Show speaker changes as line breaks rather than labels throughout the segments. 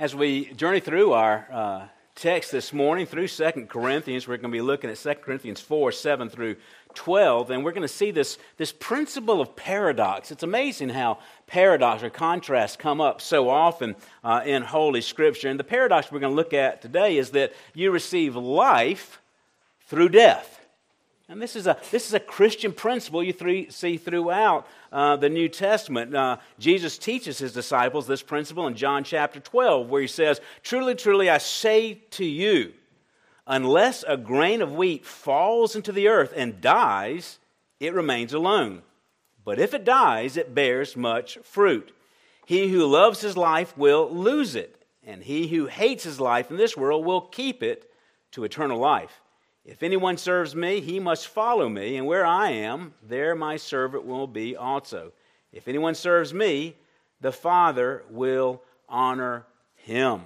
As we journey through our uh, text this morning through 2 Corinthians, we're going to be looking at 2 Corinthians 4 7 through 12, and we're going to see this, this principle of paradox. It's amazing how paradox or contrast come up so often uh, in Holy Scripture. And the paradox we're going to look at today is that you receive life through death. And this is a, this is a Christian principle you three, see throughout uh, the New Testament. Uh, Jesus teaches his disciples this principle in John chapter 12, where he says, Truly, truly, I say to you, unless a grain of wheat falls into the earth and dies, it remains alone. But if it dies, it bears much fruit. He who loves his life will lose it, and he who hates his life in this world will keep it to eternal life. If anyone serves me, he must follow me, and where I am, there my servant will be also. If anyone serves me, the Father will honor him.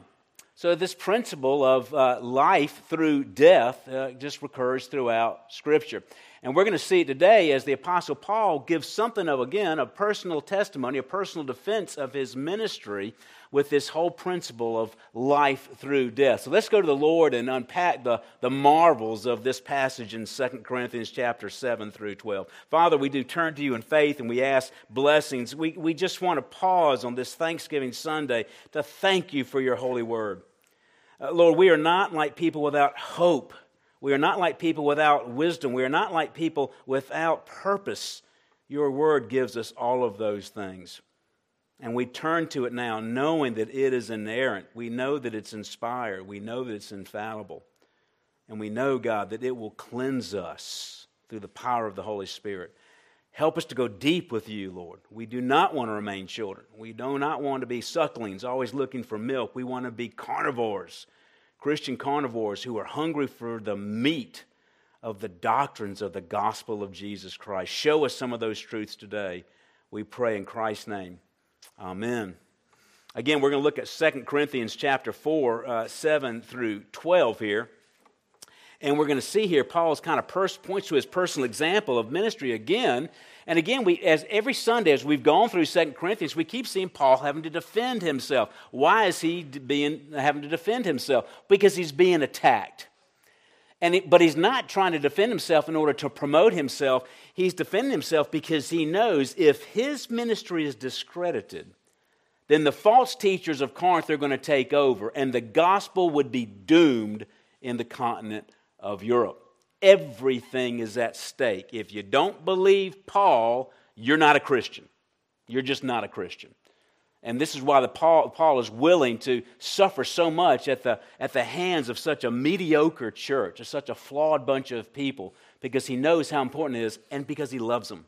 So, this principle of uh, life through death uh, just recurs throughout Scripture. And we're going to see it today as the Apostle Paul gives something of, again, a personal testimony, a personal defense of his ministry with this whole principle of life through death. So let's go to the Lord and unpack the, the marvels of this passage in 2 Corinthians chapter 7 through 12. Father, we do turn to you in faith and we ask blessings. We, we just want to pause on this Thanksgiving Sunday to thank you for your holy word. Uh, Lord, we are not like people without hope. We are not like people without wisdom. We are not like people without purpose. Your word gives us all of those things. And we turn to it now knowing that it is inerrant. We know that it's inspired. We know that it's infallible. And we know, God, that it will cleanse us through the power of the Holy Spirit. Help us to go deep with you, Lord. We do not want to remain children. We do not want to be sucklings, always looking for milk. We want to be carnivores, Christian carnivores who are hungry for the meat of the doctrines of the gospel of Jesus Christ. Show us some of those truths today. We pray in Christ's name. Amen. Again, we're going to look at 2 Corinthians chapter 4, uh, 7 through 12 here. And we're going to see here Paul's kind of pers- points to his personal example of ministry again. And again, we, as every Sunday, as we've gone through 2 Corinthians, we keep seeing Paul having to defend himself. Why is he being, having to defend himself? Because he's being attacked. And it, but he's not trying to defend himself in order to promote himself. He's defending himself because he knows if his ministry is discredited, then the false teachers of Corinth are going to take over, and the gospel would be doomed in the continent of Europe. Everything is at stake. If you don't believe Paul, you're not a Christian. You're just not a Christian. And this is why the Paul, Paul is willing to suffer so much at the, at the hands of such a mediocre church, of such a flawed bunch of people, because he knows how important it is and because he loves them.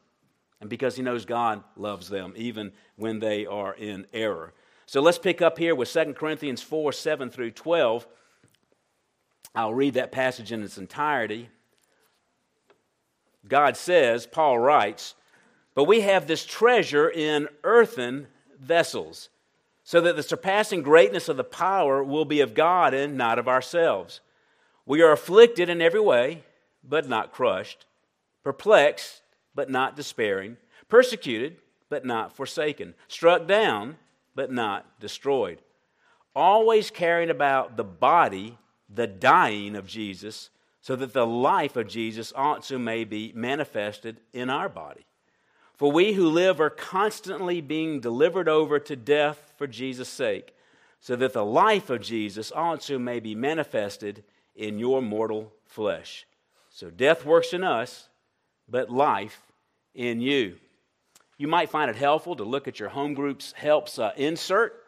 And because he knows God loves them, even when they are in error. So let's pick up here with 2 Corinthians 4 7 through 12. I'll read that passage in its entirety. God says, Paul writes, But we have this treasure in earthen vessels, so that the surpassing greatness of the power will be of God and not of ourselves. We are afflicted in every way, but not crushed, perplexed, but not despairing, persecuted, but not forsaken, struck down, but not destroyed. Always carrying about the body, the dying of Jesus, so that the life of Jesus also may be manifested in our body. For we who live are constantly being delivered over to death for Jesus' sake, so that the life of Jesus also may be manifested in your mortal flesh. So death works in us, but life in you. You might find it helpful to look at your home group's helps uh, insert,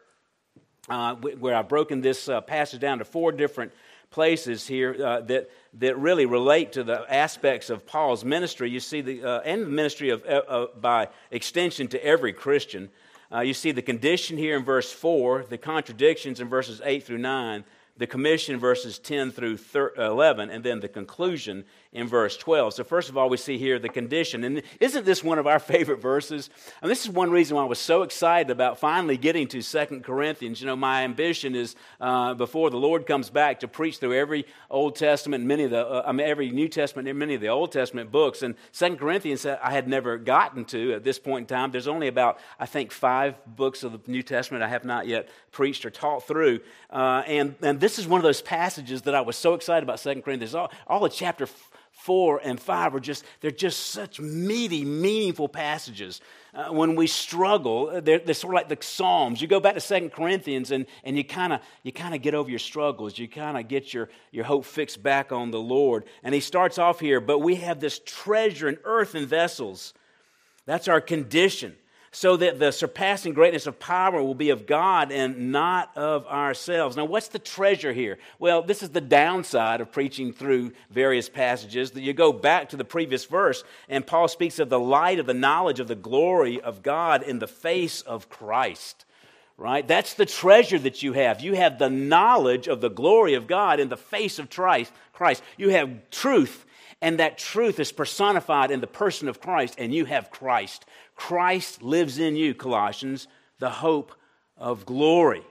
uh, where I've broken this uh, passage down to four different places here uh, that, that really relate to the aspects of Paul's ministry. You see the uh, and the ministry of uh, by extension to every Christian. Uh, you see the condition here in verse four, the contradictions in verses eight through nine, the commission verses 10 through 11, and then the conclusion in verse 12. So, first of all, we see here the condition. And isn't this one of our favorite verses? And this is one reason why I was so excited about finally getting to Second Corinthians. You know, my ambition is uh, before the Lord comes back to preach through every Old Testament, many of the, uh, I mean, every New Testament, and many of the Old Testament books. And Second Corinthians, uh, I had never gotten to at this point in time. There's only about, I think, five books of the New Testament I have not yet preached or taught through. Uh, and, and this is one of those passages that I was so excited about Second Corinthians. All, all of chapter 4 and 5 are just, they're just such meaty, meaningful passages. Uh, when we struggle, uh, they're, they're, sort of like the Psalms. You go back to Second Corinthians and, and you kind of you kinda get over your struggles. You kind of get your, your hope fixed back on the Lord. And he starts off here, but we have this treasure in earthen vessels. That's our condition so that the surpassing greatness of power will be of God and not of ourselves. Now, what's the treasure here? Well, this is the downside of preaching through various passages. That you go back to the previous verse, and Paul speaks of the light of the knowledge of the glory of God in the face of Christ. Right? That's the treasure that you have. You have the knowledge of the glory of God in the face of Christ. Christ. You have truth and that truth is personified in the person of Christ, and you have Christ. Christ lives in you, Colossians, the hope of glory.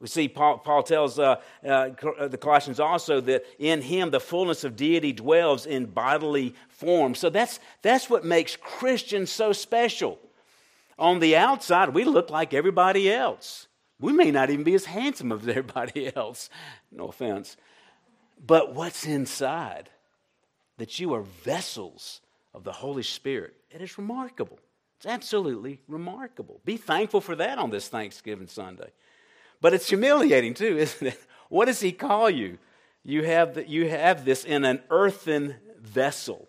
We see Paul, Paul tells uh, uh, the Colossians also that in him the fullness of deity dwells in bodily form. So that's, that's what makes Christians so special. On the outside, we look like everybody else. We may not even be as handsome as everybody else. No offense. But what's inside? That you are vessels of the Holy Spirit. It is remarkable. It's absolutely remarkable. Be thankful for that on this Thanksgiving Sunday. But it's humiliating too, isn't it? What does he call you? You have, the, you have this in an earthen vessel.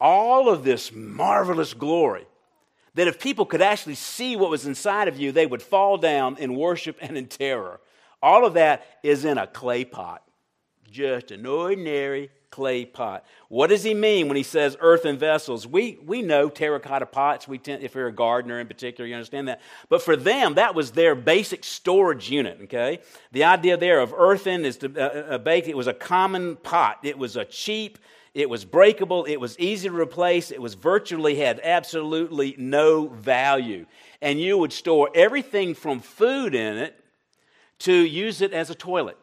All of this marvelous glory that if people could actually see what was inside of you, they would fall down in worship and in terror. All of that is in a clay pot, just an ordinary clay pot. What does he mean when he says earthen vessels? We, we know terracotta pots. We tend, if you're a gardener in particular, you understand that. But for them, that was their basic storage unit, okay? The idea there of earthen is to uh, uh, bake, it was a common pot. It was a cheap, it was breakable, it was easy to replace, it was virtually had absolutely no value. And you would store everything from food in it to use it as a toilet.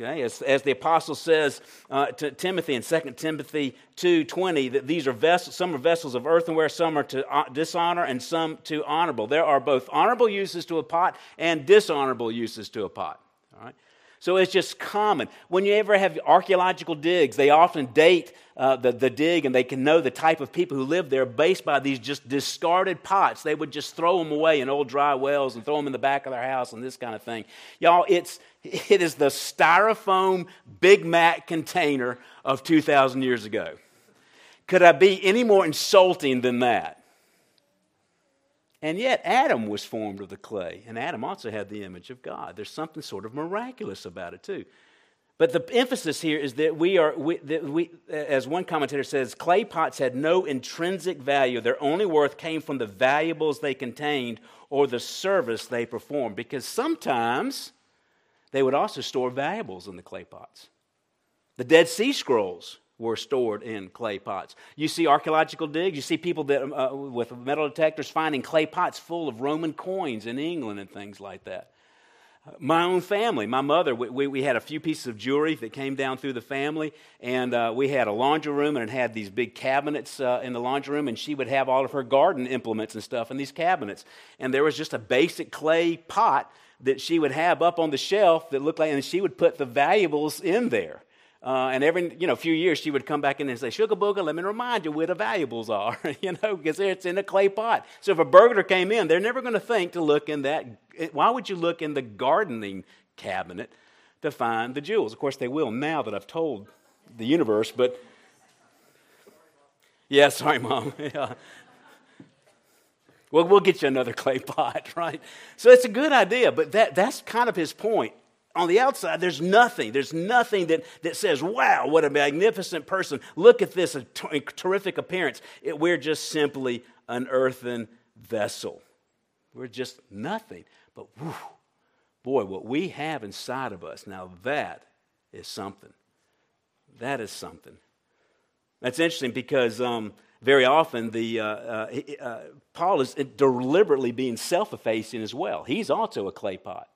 Okay, as, as the apostle says uh, to Timothy in 2 Timothy 2.20, that these are vessels, some are vessels of earthenware, some are to uh, dishonor, and some to honorable. There are both honorable uses to a pot and dishonorable uses to a pot. All right? So it's just common. When you ever have archaeological digs, they often date uh, the, the dig and they can know the type of people who live there based by these just discarded pots. They would just throw them away in old dry wells and throw them in the back of their house and this kind of thing. Y'all, it's, it is the styrofoam Big Mac container of 2,000 years ago. Could I be any more insulting than that? And yet, Adam was formed of the clay, and Adam also had the image of God. There's something sort of miraculous about it, too. But the emphasis here is that we are, we, that we, as one commentator says, clay pots had no intrinsic value. Their only worth came from the valuables they contained or the service they performed. Because sometimes they would also store valuables in the clay pots. The Dead Sea Scrolls were stored in clay pots. You see archaeological digs, you see people that, uh, with metal detectors finding clay pots full of Roman coins in England and things like that. My own family, my mother, we, we had a few pieces of jewelry that came down through the family, and uh, we had a laundry room, and it had these big cabinets uh, in the laundry room, and she would have all of her garden implements and stuff in these cabinets. And there was just a basic clay pot that she would have up on the shelf that looked like, and she would put the valuables in there. Uh, and every you know few years she would come back in and say, "Sugar booger, let me remind you where the valuables are." you know, because it's in a clay pot. So if a burglar came in, they're never going to think to look in that. Why would you look in the gardening cabinet to find the jewels? Of course, they will now that I've told the universe. But yeah, sorry, mom. yeah. Well, we'll get you another clay pot, right? So it's a good idea, but that, that's kind of his point on the outside, there's nothing. There's nothing that, that says, wow, what a magnificent person. Look at this t- terrific appearance. It, we're just simply an earthen vessel. We're just nothing. But whew, boy, what we have inside of us, now that is something. That is something. That's interesting because um, very often the uh, uh, uh, Paul is deliberately being self-effacing as well. He's also a clay pot.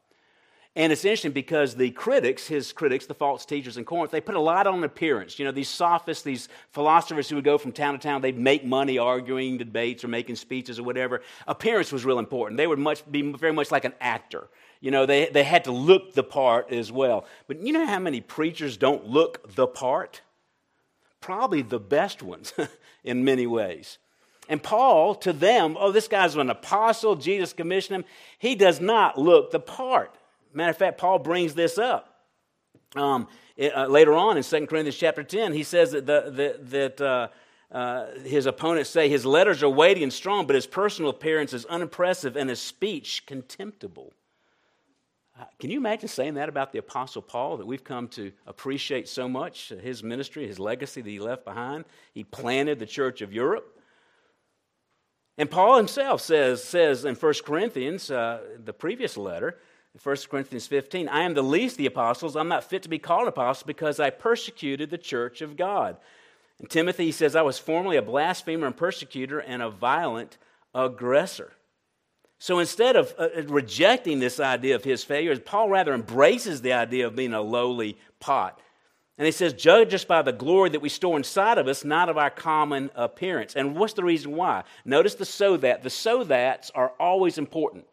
And it's interesting because the critics, his critics, the false teachers in Corinth, they put a lot on appearance. You know, these sophists, these philosophers who would go from town to town, they'd make money arguing debates or making speeches or whatever. Appearance was real important. They would much, be very much like an actor. You know, they, they had to look the part as well. But you know how many preachers don't look the part? Probably the best ones in many ways. And Paul, to them, oh, this guy's an apostle, Jesus commissioned him. He does not look the part. Matter of fact, Paul brings this up. Um, it, uh, later on in 2 Corinthians chapter 10, he says that, the, the, that uh, uh, his opponents say his letters are weighty and strong, but his personal appearance is unimpressive and his speech contemptible. Uh, can you imagine saying that about the Apostle Paul that we've come to appreciate so much? His ministry, his legacy that he left behind. He planted the church of Europe. And Paul himself says, says in 1 Corinthians, uh, the previous letter, 1 Corinthians 15, I am the least of the apostles. I'm not fit to be called apostle because I persecuted the church of God. And Timothy he says, I was formerly a blasphemer and persecutor and a violent aggressor. So instead of uh, uh rejecting this idea of his failures, Paul rather embraces the idea of being a lowly pot. And he says, Judge us by the glory that we store inside of us, not of our common appearance. And what's the reason why? Notice the so that. The so that's are always important.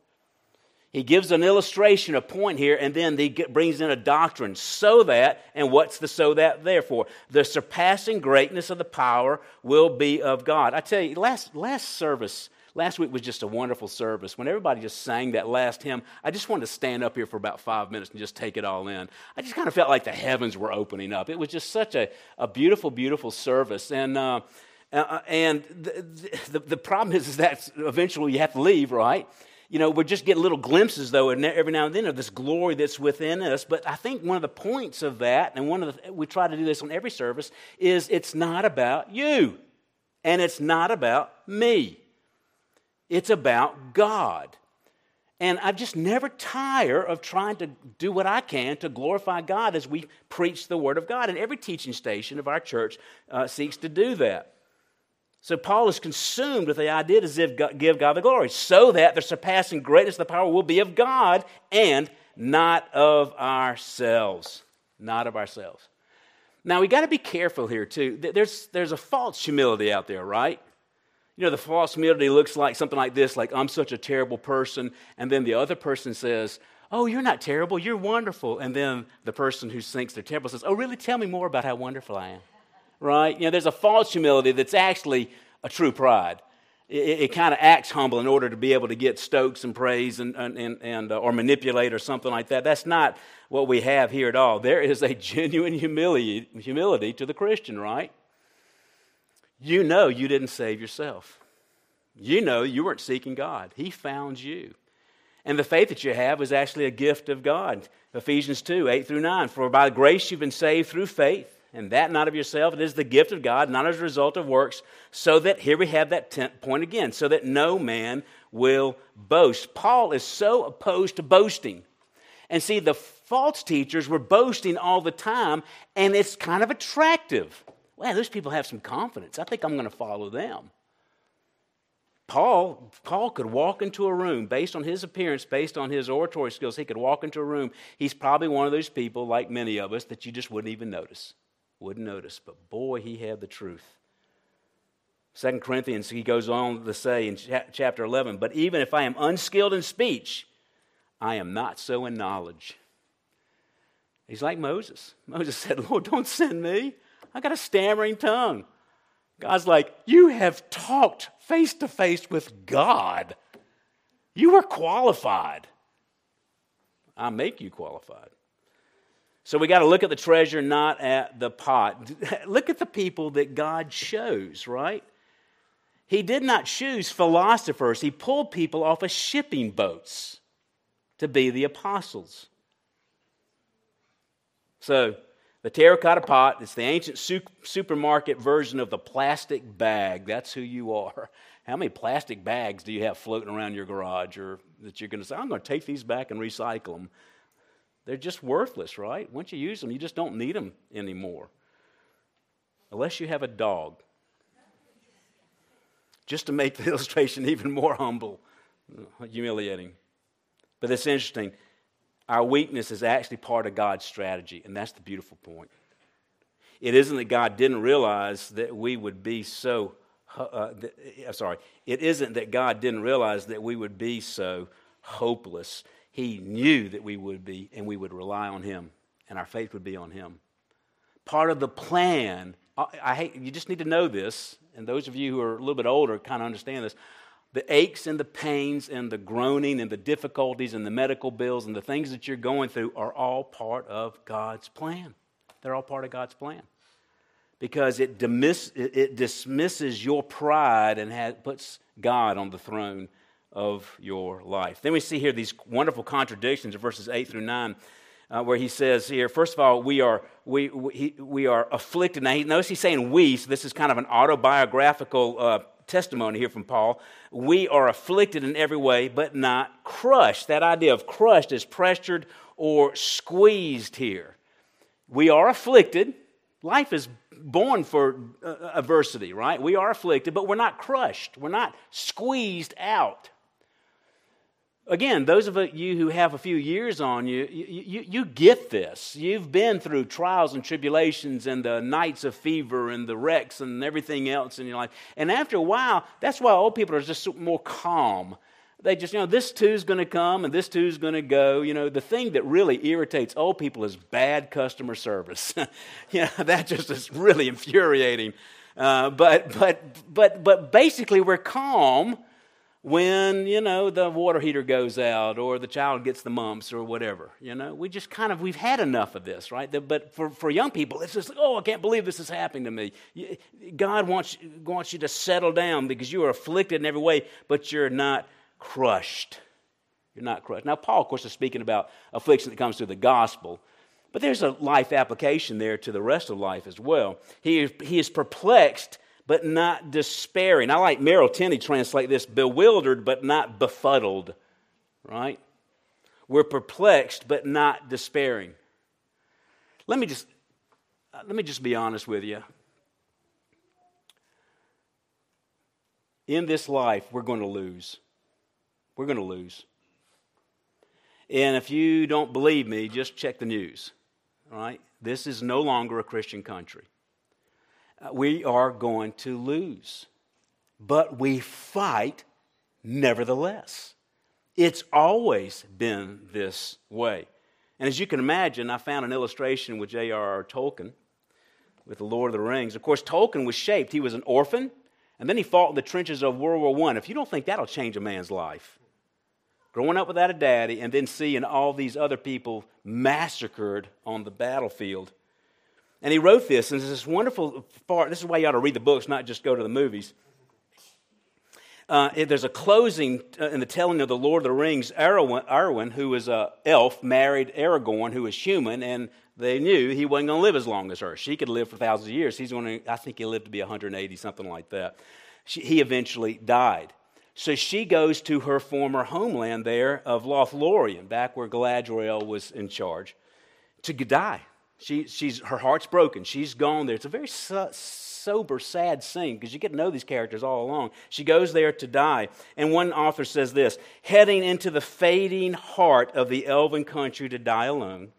He gives an illustration, a point here, and then he brings in a doctrine. So that, and what's the so that therefore? The surpassing greatness of the power will be of God. I tell you, last, last service, last week was just a wonderful service. When everybody just sang that last hymn, I just wanted to stand up here for about five minutes and just take it all in. I just kind of felt like the heavens were opening up. It was just such a, a beautiful, beautiful service. And, uh, uh, and the, the, the problem is, is that eventually you have to leave, right? You know, we're just getting little glimpses, though, every now and then of this glory that's within us. But I think one of the points of that, and one of the, we try to do this on every service, is it's not about you, and it's not about me. It's about God. And I just never tire of trying to do what I can to glorify God as we preach the Word of God. And every teaching station of our church uh, seeks to do that. So Paul is consumed with the idea to give God the glory, so that the surpassing greatness of the power will be of God and not of ourselves. Not of ourselves. Now we got to be careful here too. There's, there's a false humility out there, right? You know, the false humility looks like something like this, like I'm such a terrible person, and then the other person says, Oh, you're not terrible, you're wonderful. And then the person who thinks they're terrible says, Oh, really? Tell me more about how wonderful I am right? You know, there's a false humility that's actually a true pride. It, it kind of acts humble in order to be able to get stokes and praise and, and, and uh, or manipulate or something like that. That's not what we have here at all. There is a genuine humility, humility to the Christian, right? You know you didn't save yourself. You know you weren't seeking God. He found you. And the faith that you have is actually a gift of God. Ephesians 2 8 through 9. For by grace you've been saved through faith and that not of yourself. It is the gift of God, not as a result of works, so that, here we have that point again, so that no man will boast. Paul is so opposed to boasting. And see, the false teachers were boasting all the time, and it's kind of attractive. Wow, those people have some confidence. I think I'm going to follow them. Paul, Paul could walk into a room based on his appearance, based on his oratory skills. He could walk into a room. He's probably one of those people, like many of us, that you just wouldn't even notice wouldn't notice. But boy, he had the truth. Second Corinthians, he goes on to say in chapter 11, but even if I am unskilled in speech, I am not so in knowledge. He's like Moses. Moses said, Lord, don't send me. I got a stammering tongue. God's like, You have talked face to face with God. You are qualified. I make you qualified. So we got to look at the treasure, not at the pot. look at the people that God chose, right? He did not choose philosophers, He pulled people off of shipping boats to be the apostles. So, the terracotta pot is the ancient su- supermarket version of the plastic bag. That's who you are. How many plastic bags do you have floating around your garage or that you're going to say, I'm going to take these back and recycle them. They're just worthless, right? Once you use them, you just don't need them anymore. Unless you have a dog. Just to make the illustration even more humble, humiliating. But it's interesting. Our weakness is actually part of God's strategy, and that's the beautiful point. It isn't that God didn't realize that we would be so, uh, th- sorry, it isn't that God didn't realize that we would be so hopeless. He knew that we would be, and we would rely on Him, and our faith would be on Him. Part of the plan, I, I hate, you just need to know this, and those of you who are a little bit older kind of understand this the aches and the pains and the groaning and the difficulties and the medical bills and the things that you're going through are all part of God's plan. They're all part of God's plan. Because it, dismiss, it dismisses your pride and puts God on the throne of your life. Then we see here these wonderful contradictions of verses 8 through 9. Uh, where he says here, first of all, we are, we, we, we are afflicted. Now, he, notice he's saying we, so this is kind of an autobiographical uh, testimony here from Paul. We are afflicted in every way, but not crushed. That idea of crushed is pressured or squeezed here. We are afflicted. Life is born for uh, adversity, right? We are afflicted, but we're not crushed. We're not squeezed out. Again, those of you who have a few years on you, you, you, you, get this. You've been through trials and tribulations and the nights of fever and the wrecks and everything else in your life. And after a while, that's why old people are just more calm. They just, you know, this too's going to come and this too's going to go. You know, the thing that really irritates old people is bad customer service. yeah, that just is really infuriating. Uh, but, but, but, but basically, we're calm when you know the water heater goes out or the child gets the mumps or whatever you know? We just kind of we've had enough of this right? But for, for young people it's just oh i can't believe this is happening to me. God wants, wants you to settle down because you are afflicted in every way but you're not crushed. You're not crushed. Now paul of course is speaking about affliction that comes through the gospel but there's a life application there to the rest of life as well. He, he is perplexed but not despairing. I like Merrill Tenney translate this bewildered, but not befuddled, right? We're perplexed, but not despairing. Let me just, uh, let me just be honest with you. In this life, we're going to lose. We're going to lose. And if you don't believe me, just check the news. All right? This is no longer a Christian country. We are going to lose. But we fight nevertheless. It's always been this way. And as you can imagine, I found an illustration with J.R.R. Tolkien with The Lord of the Rings. Of course, Tolkien was shaped. He was an orphan, and then he fought in the trenches of World War I. If you don't think that'll change a man's life, growing up without a daddy and then seeing all these other people massacred on the battlefield, and he wrote this, and there's this wonderful part. This is why you ought to read the books, not just go to the movies. Uh, there's a closing uh, in the telling of the Lord of the Rings. Arwen, who was an elf, married Aragorn, who was human, and they knew he wasn't going to live as long as her. She could live for thousands of years. He's going to, I think he lived to be 180, something like that. She, he eventually died. So she goes to her former homeland there of Lothlorien, back where Galadriel was in charge, to die. She, she's, her heart's broken. She's gone there. It's a very so, sober, sad scene because you get to know these characters all along. She goes there to die. And one author says this heading into the fading heart of the elven country to die alone.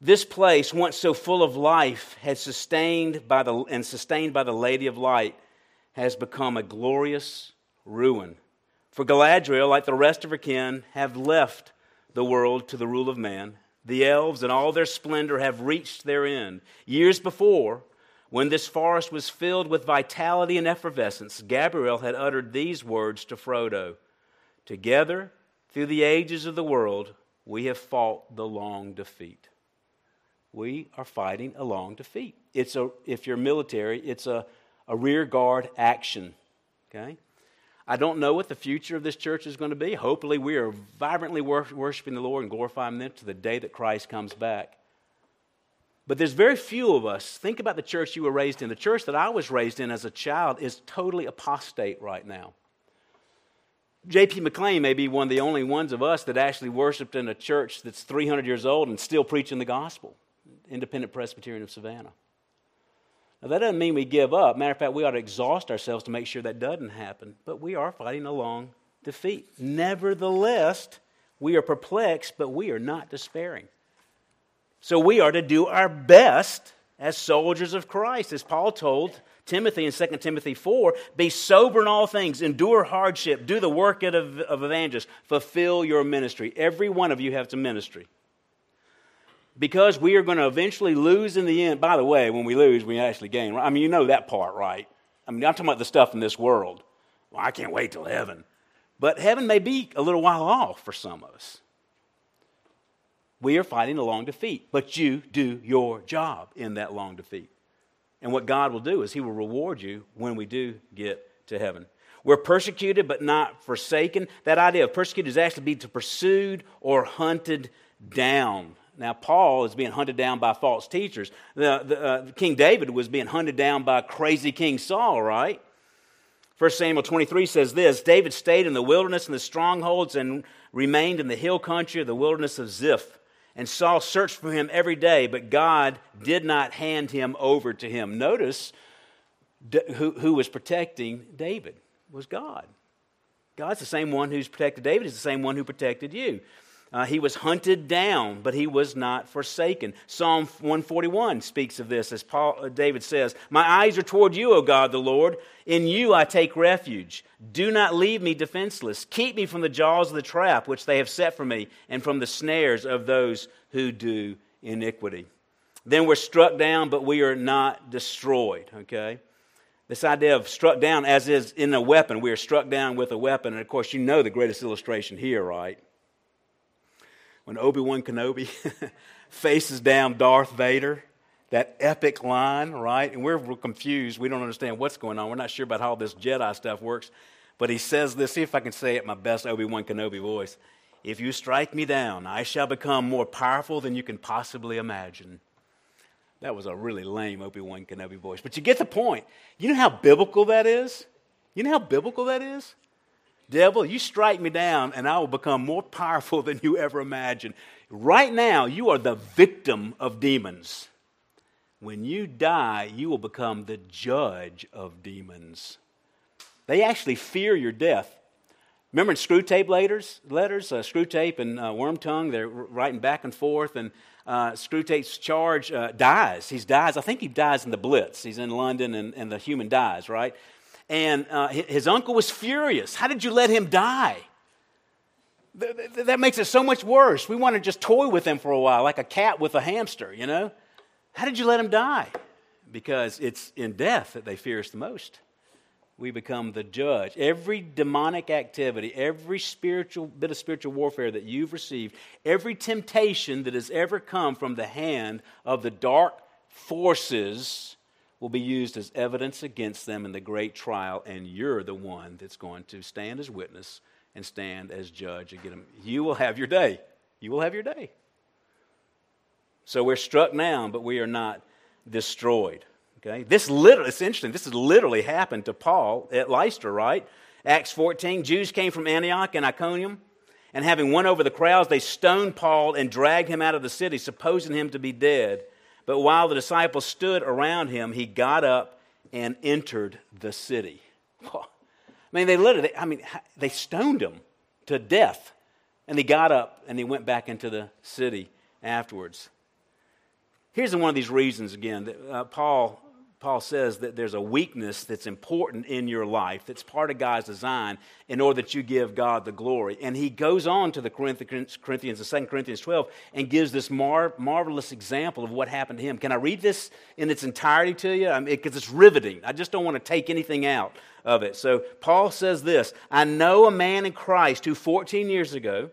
This place, once so full of life, had sustained by the, and sustained by the Lady of Light, has become a glorious ruin. For Galadriel, like the rest of her kin, have left the world to the rule of man the elves, and all their splendor have reached their end. Years before, when this forest was filled with vitality and effervescence, Galadriel had uttered these words to Frodo Together, through the ages of the world, we have fought the long defeat. We are fighting a long defeat. It's a, if you're military, it's a, a rear guard action. Okay? I don't know what the future of this church is going to be. Hopefully, we are vibrantly worshiping the Lord and glorifying Him to the day that Christ comes back. But there's very few of us. Think about the church you were raised in. The church that I was raised in as a child is totally apostate right now. J.P. McLean may be one of the only ones of us that actually worshiped in a church that's 300 years old and still preaching the gospel. Independent Presbyterian of Savannah. Now, that doesn't mean we give up. Matter of fact, we ought to exhaust ourselves to make sure that doesn't happen. But we are fighting a long defeat. Nevertheless, we are perplexed, but we are not despairing. So we are to do our best as soldiers of Christ, as Paul told Timothy in 2 Timothy 4 be sober in all things, endure hardship, do the work of, of evangelists, fulfill your ministry. Every one of you has a ministry. Because we are going to eventually lose in the end. By the way, when we lose, we actually gain. I mean, you know that part, right? I mean, I'm talking about the stuff in this world. Well, I can't wait till heaven. But heaven may be a little while off for some of us. We are fighting a long defeat, but you do your job in that long defeat. And what God will do is He will reward you when we do get to heaven. We're persecuted but not forsaken. That idea of persecuted is actually be to pursued or hunted down. Now, Paul is being hunted down by false teachers. The, the uh, King David was being hunted down by crazy King Saul, right? 1 Samuel 23 says this David stayed in the wilderness and the strongholds and remained in the hill country of the wilderness of Ziph. And Saul searched for him every day, but God did not hand him over to him. Notice who, who was protecting David was God. God's the same one who's protected David, is the same one who protected you. Uh, he was hunted down, but he was not forsaken. Psalm 141 speaks of this, as Paul, uh, David says, My eyes are toward you, O God the Lord. In you I take refuge. Do not leave me defenseless. Keep me from the jaws of the trap which they have set for me, and from the snares of those who do iniquity. Then we're struck down, but we are not destroyed, okay? This idea of struck down, as is in a weapon, we are struck down with a weapon. And of course, you know the greatest illustration here, right? When Obi Wan Kenobi faces down Darth Vader, that epic line, right? And we're, confused. We don't understand what's going on. We're not sure about how this Jedi stuff works. But he says this, see if I can say it my best Obi Wan Kenobi voice. If you strike me down, I shall become more powerful than you can possibly imagine. That was a really lame Obi Wan Kenobi voice. But you get the point. You know how biblical that is? You know how biblical that is? Devil, you strike me down and I will become more powerful than you ever imagined. Right now, you are the victim of demons. When you die, you will become the judge of demons. They actually fear your death. Remember in Screwtape letters, letters uh, Screwtape and uh, Wormtongue, they're writing back and forth, and uh, Screwtape's charge uh, dies. He dies. I think he dies in the Blitz. He's in London, and, and the human dies, right? And uh, his uncle was furious. How did you let him die? That makes it so much worse. We want to just toy with him for a while, like a cat with a hamster, you know? How did you let him die? Because it's in death that they fear us the most. We become the judge. Every demonic activity, every spiritual bit of spiritual warfare that you've received, every temptation that has ever come from the hand of the dark forces will be used as evidence against them in the great trial, and you're the one that's going to stand as witness and stand as judge against them. You will have your day. You will have your day. So we're struck down, but we are not destroyed. Okay? This literally, it's interesting. This has literally happened to Paul at Lystra, right? Acts 14, Jews came from Antioch and Iconium, and having won over the crowds, they stoned Paul and dragged him out of the city, supposing him to be dead. But while the disciples stood around him, he got up and entered the city. I mean, they literally, I mean, they stoned him to death. And he got up and he went back into the city afterwards. Here's one of these reasons again that uh, Paul Paul says that there's a weakness that's important in your life, that's part of God's design in order that you give God the glory. And he goes on to the Corinthians, Corinthians the 2 Corinthians 12, and gives this mar- marvelous example of what happened to him. Can I read this in its entirety to you? Because it's riveting. I just don't want to take anything out of it. So Paul says this I know a man in Christ who 14 years ago,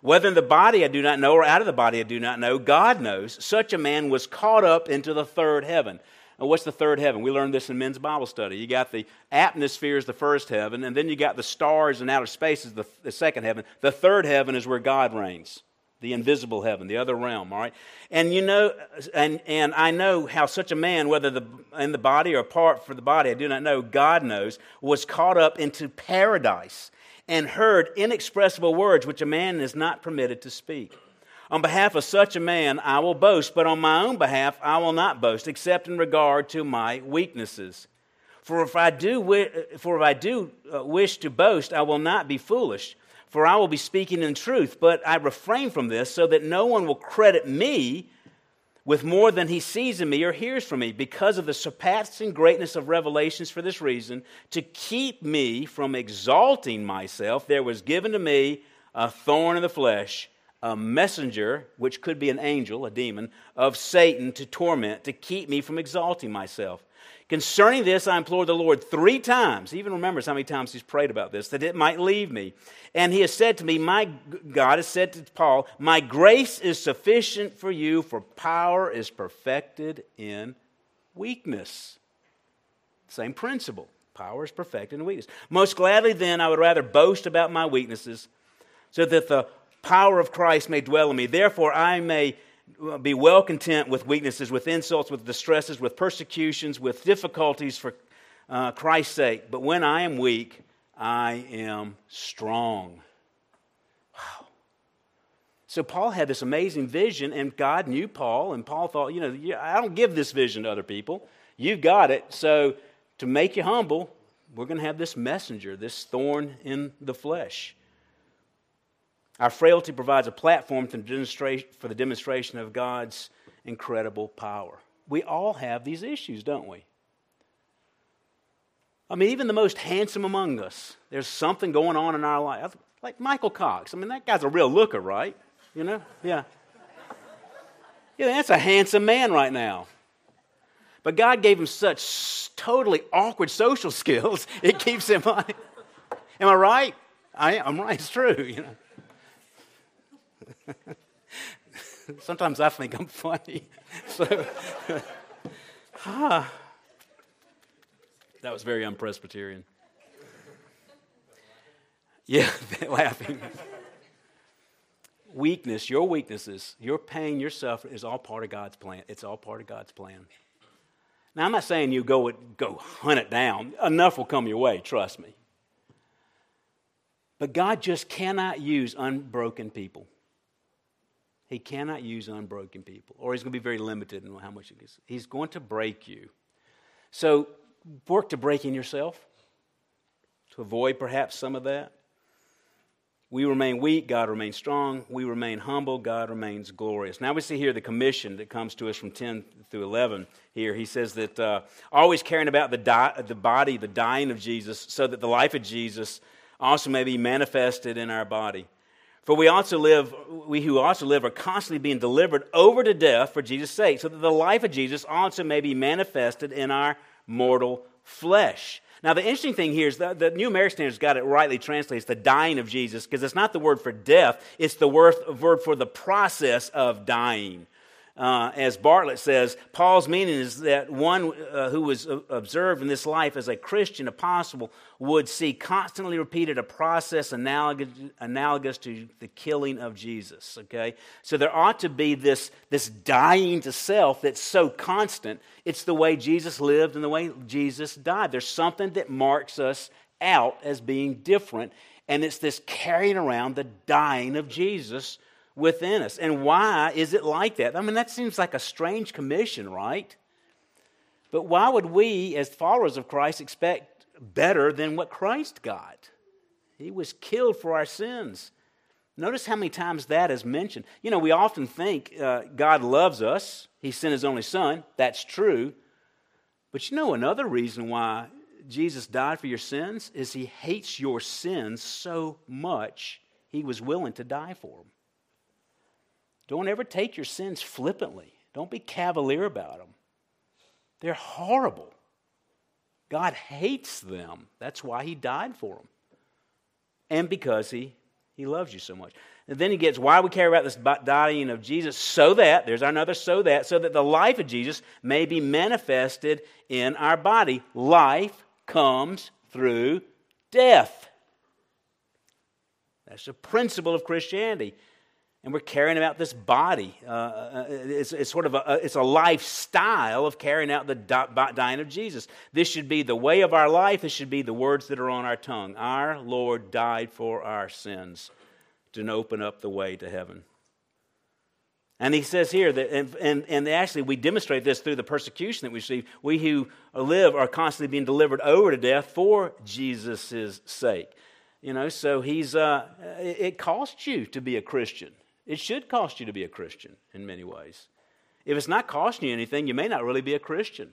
whether in the body I do not know or out of the body I do not know, God knows, such a man was caught up into the third heaven Oh, what's the third heaven? We learned this in men's Bible study. You got the atmosphere is the first heaven, and then you got the stars and outer space is the, the second heaven. The third heaven is where God reigns, the invisible heaven, the other realm, all right? And you know, and, and I know how such a man, whether the, in the body or apart for the body, I do not know, God knows, was caught up into paradise and heard inexpressible words which a man is not permitted to speak. On behalf of such a man I will boast, but on my own behalf I will not boast, except in regard to my weaknesses. For if I do, for if I do uh, wish to boast, I will not be foolish, for I will be speaking in truth. But I refrain from this so that no one will credit me with more than he sees in me or hears from me, because of the surpassing greatness of revelations for this reason, to keep me from exalting myself, there was given to me a thorn in the flesh, a messenger, which could be an angel, a demon, of Satan to torment, to keep me from exalting myself. Concerning this, I implored the Lord three times. He even remembers how many times he's prayed about this, that it might leave me. And he has said to me, My God has said to Paul, My grace is sufficient for you, for power is perfected in weakness. Same principle. Power is perfected in weakness. Most gladly, then, I would rather boast about my weaknesses, so that the power of Christ may dwell in me. Therefore, I may be well content with weaknesses, with insults, with distresses, with persecutions, with difficulties for uh, Christ's sake. But when I am weak, I am strong. Wow. So Paul had this amazing vision, and God knew Paul, and Paul thought, you know, I don't give this vision to other people. You've got it. So to make you humble, we're going to have this messenger, this thorn in the flesh. Our frailty provides a platform for the demonstration of God's incredible power. We all have these issues, don't we? I mean, even the most handsome among us, there's something going on in our life. Like Michael Cox. I mean, that guy's a real looker, right? You know? Yeah. Yeah, that's a handsome man right now. But God gave him such totally awkward social skills, it keeps him on. Am I right? I, am right. It's true, you know. Sometimes I think I'm funny. So, ah, that was very unpresbyterian. Yeah, laughing. Weakness, your weaknesses, your pain, your suffering is all part of God's plan. It's all part of God's plan. Now, I'm not saying you go, go hunt it down. Enough will come your way, trust me. But God just cannot use unbroken people. He cannot use unbroken people, or he's going to be very limited in how much he gets. He's going to break you. So work to breaking yourself to avoid perhaps some of that. We remain weak, God remains strong. We remain humble, God remains glorious. Now we see here the commission that comes to us from 10 through 11 here. He says that uh, always caring about the, di- the body, the dying of Jesus, so that the life of Jesus also may be manifested in our body. For we also live, we who also live are constantly being delivered over to death for Jesus' sake, so that the life of Jesus also may be manifested in our mortal flesh. Now, the interesting thing here is that the New American Standard's got it rightly translated. The dying of Jesus, because it's not the word for death, it's the word for the process of dying. Uh, as Bartlett says, Paul's meaning is that one uh, who was observed in this life as a Christian apostle would see constantly repeated a process analogous, analogous to the killing of Jesus. Okay? So there ought to be this, this dying to self that's so constant. It's the way Jesus lived and the way Jesus died. There's something that marks us out as being different, and it's this carrying around the dying of Jesus within us. And why is it like that? I mean, that seems like a strange commission, right? But why would we, as followers of Christ, expect better than what Christ got? He was killed for our sins. Notice how many times that is mentioned. You know, we often think uh, God loves us, He sent His only Son. That's true. But you know, another reason why Jesus died for your sins is He hates your sins so much, He was willing to die for them. Don't ever take your sins flippantly. Don't be cavalier about them. They're horrible. God hates them. That's why He died for them. And because He, he loves you so much. And then he gets why we care about this dying of Jesus, so that, there's another so that, so that the life of Jesus may be manifested in our body. Life comes through death. That's the principle of Christianity. And we're carrying out this body. Uh, uh, it's, it's, sort of a, it's a lifestyle of carrying out the dying of Jesus. This should be the way of our life. This should be the words that are on our tongue. Our Lord died for our sins to open up the way to heaven. And he says here that, and, and, and, actually, we demonstrate this through the persecution that we receive. We who live are constantly being delivered over to death for Jesus' sake. You know, so he's, uh, it costs you to be a Christian. It should cost you to be a Christian in many ways. If it's not costing you anything, you may not really be a Christian.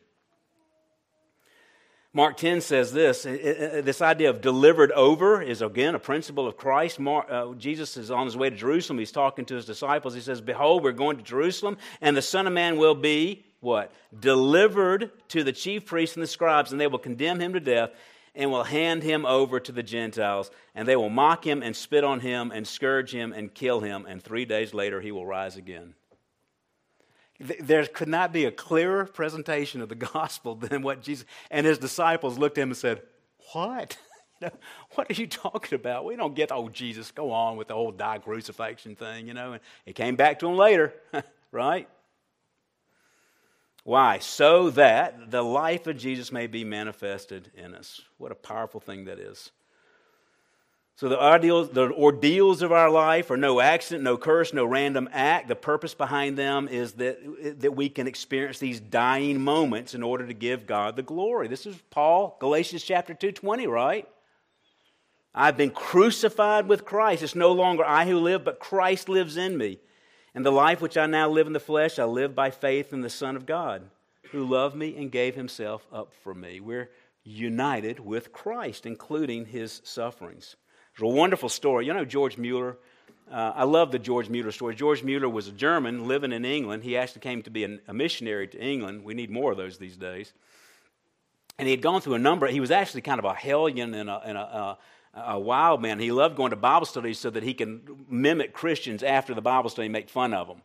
Mark 10 says this this idea of delivered over is again a principle of Christ. Mark, uh, Jesus is on his way to Jerusalem. He's talking to his disciples. He says, Behold, we're going to Jerusalem, and the Son of Man will be what? Delivered to the chief priests and the scribes, and they will condemn him to death and will hand him over to the Gentiles, and they will mock him and spit on him and scourge him and kill him, and three days later he will rise again. There could not be a clearer presentation of the gospel than what Jesus and his disciples looked at him and said, What? what are you talking about? We don't get, oh, Jesus, go on with the whole die crucifixion thing, you know. And it came back to him later, right? Why? So that the life of Jesus may be manifested in us. What a powerful thing that is. So the ordeals, the ordeals of our life are no accident, no curse, no random act. The purpose behind them is that, that we can experience these dying moments in order to give God the glory. This is Paul, Galatians chapter 2, 20, right? I've been crucified with Christ. It's no longer I who live, but Christ lives in me. And the life which I now live in the flesh, I live by faith in the Son of God, who loved me and gave himself up for me. We're united with Christ, including his sufferings. It's a wonderful story. You know George Mueller? Uh, I love the George Mueller story. George Mueller was a German living in England. He actually came to be a, a missionary to England. We need more of those these days. And he had gone through a number, he was actually kind of a hellion and a, and a, a a wild man. He loved going to Bible studies so that he can mimic Christians after the Bible study and make fun of them.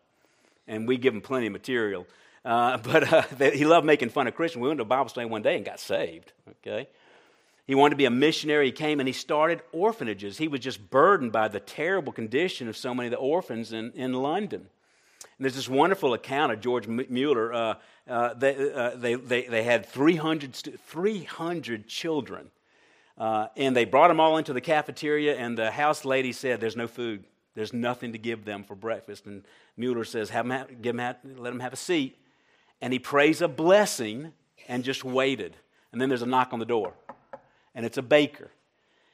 And we give him plenty of material. Uh, but uh, he loved making fun of Christians. We went to Bible study one day and got saved. Okay, he wanted to be a missionary. He came and he started orphanages. He was just burdened by the terrible condition of so many of the orphans in, in London. And there's this wonderful account of George Mueller. Uh, uh, they, uh, they, they, they, had 300, 300 children uh, and they brought them all into the cafeteria, and the house lady said, There's no food. There's nothing to give them for breakfast. And Mueller says, have them have, give them have, Let them have a seat. And he prays a blessing and just waited. And then there's a knock on the door, and it's a baker.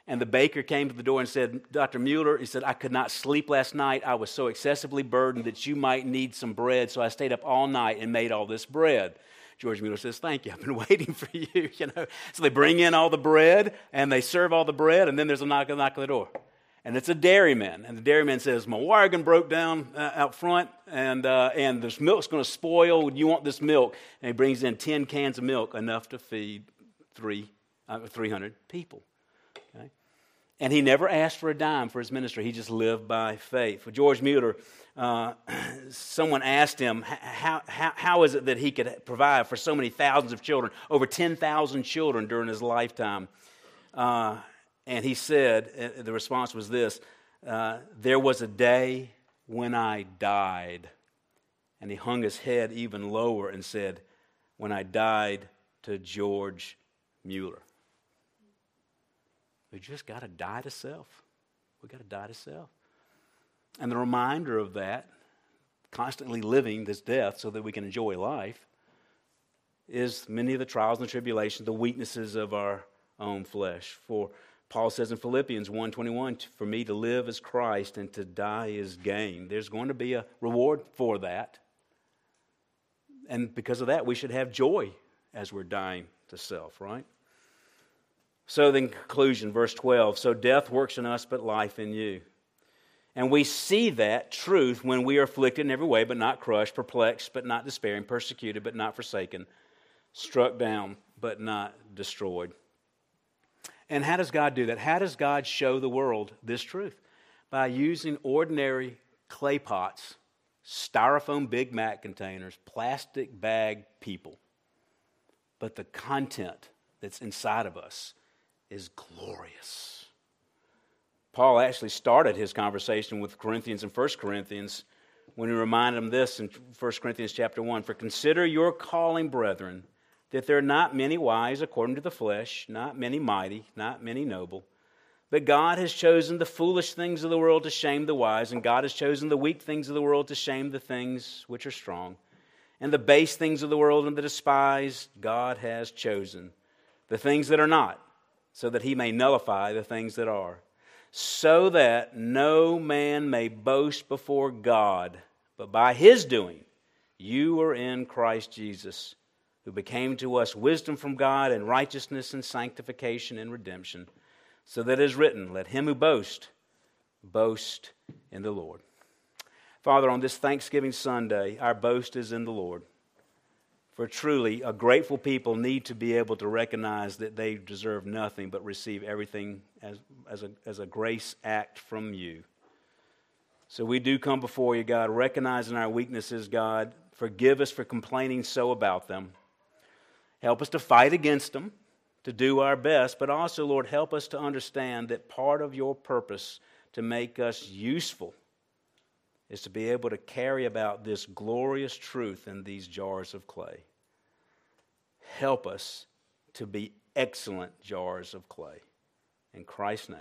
And the baker came to the door and said, Dr. Mueller, he said, I could not sleep last night. I was so excessively burdened that you might need some bread. So I stayed up all night and made all this bread. George Mueller says, Thank you. I've been waiting for you. you know? So they bring in all the bread and they serve all the bread, and then there's a knock, knock on the door. And it's a dairyman. And the dairyman says, My wagon broke down uh, out front, and, uh, and this milk's going to spoil. You want this milk? And he brings in 10 cans of milk, enough to feed three, uh, 300 people. And he never asked for a dime for his ministry. He just lived by faith. For George Mueller, uh, someone asked him, how, how, how is it that he could provide for so many thousands of children, over 10,000 children during his lifetime? Uh, and he said, uh, the response was this uh, There was a day when I died. And he hung his head even lower and said, When I died to George Mueller. We just got to die to self. We got to die to self. And the reminder of that, constantly living this death so that we can enjoy life, is many of the trials and tribulations, the weaknesses of our own flesh. For Paul says in Philippians 1:21, "For me to live is Christ and to die is gain." There's going to be a reward for that. And because of that, we should have joy as we're dying to self, right? So then conclusion, verse 12, so death works in us but life in you. And we see that truth when we are afflicted in every way, but not crushed, perplexed, but not despairing, persecuted, but not forsaken, struck down, but not destroyed. And how does God do that? How does God show the world this truth? By using ordinary clay pots, styrofoam Big Mac containers, plastic bag people. But the content that's inside of us is glorious. Paul actually started his conversation with Corinthians and 1 Corinthians when he reminded them this in 1 Corinthians chapter 1 For consider your calling, brethren, that there are not many wise according to the flesh, not many mighty, not many noble. But God has chosen the foolish things of the world to shame the wise, and God has chosen the weak things of the world to shame the things which are strong. And the base things of the world and the despised, God has chosen the things that are not, so that he may nullify the things that are, so that no man may boast before God, but by his doing, you are in Christ Jesus, who became to us wisdom from God and righteousness and sanctification and redemption so that it is written, Let him who boast boast in the Lord. Father, on this Thanksgiving Sunday, our boast is in the Lord. For truly, a grateful people need to be able to recognize that they deserve nothing but receive everything as, as, a, as a grace act from you. So we do come before you, God, recognizing our weaknesses, God. Forgive us for complaining so about them. Help us to fight against them to do our best, but also, Lord, help us to understand that part of your purpose to make us useful is to be able to carry about this glorious truth in these jars of clay. Help us to be excellent jars of clay. In Christ's name.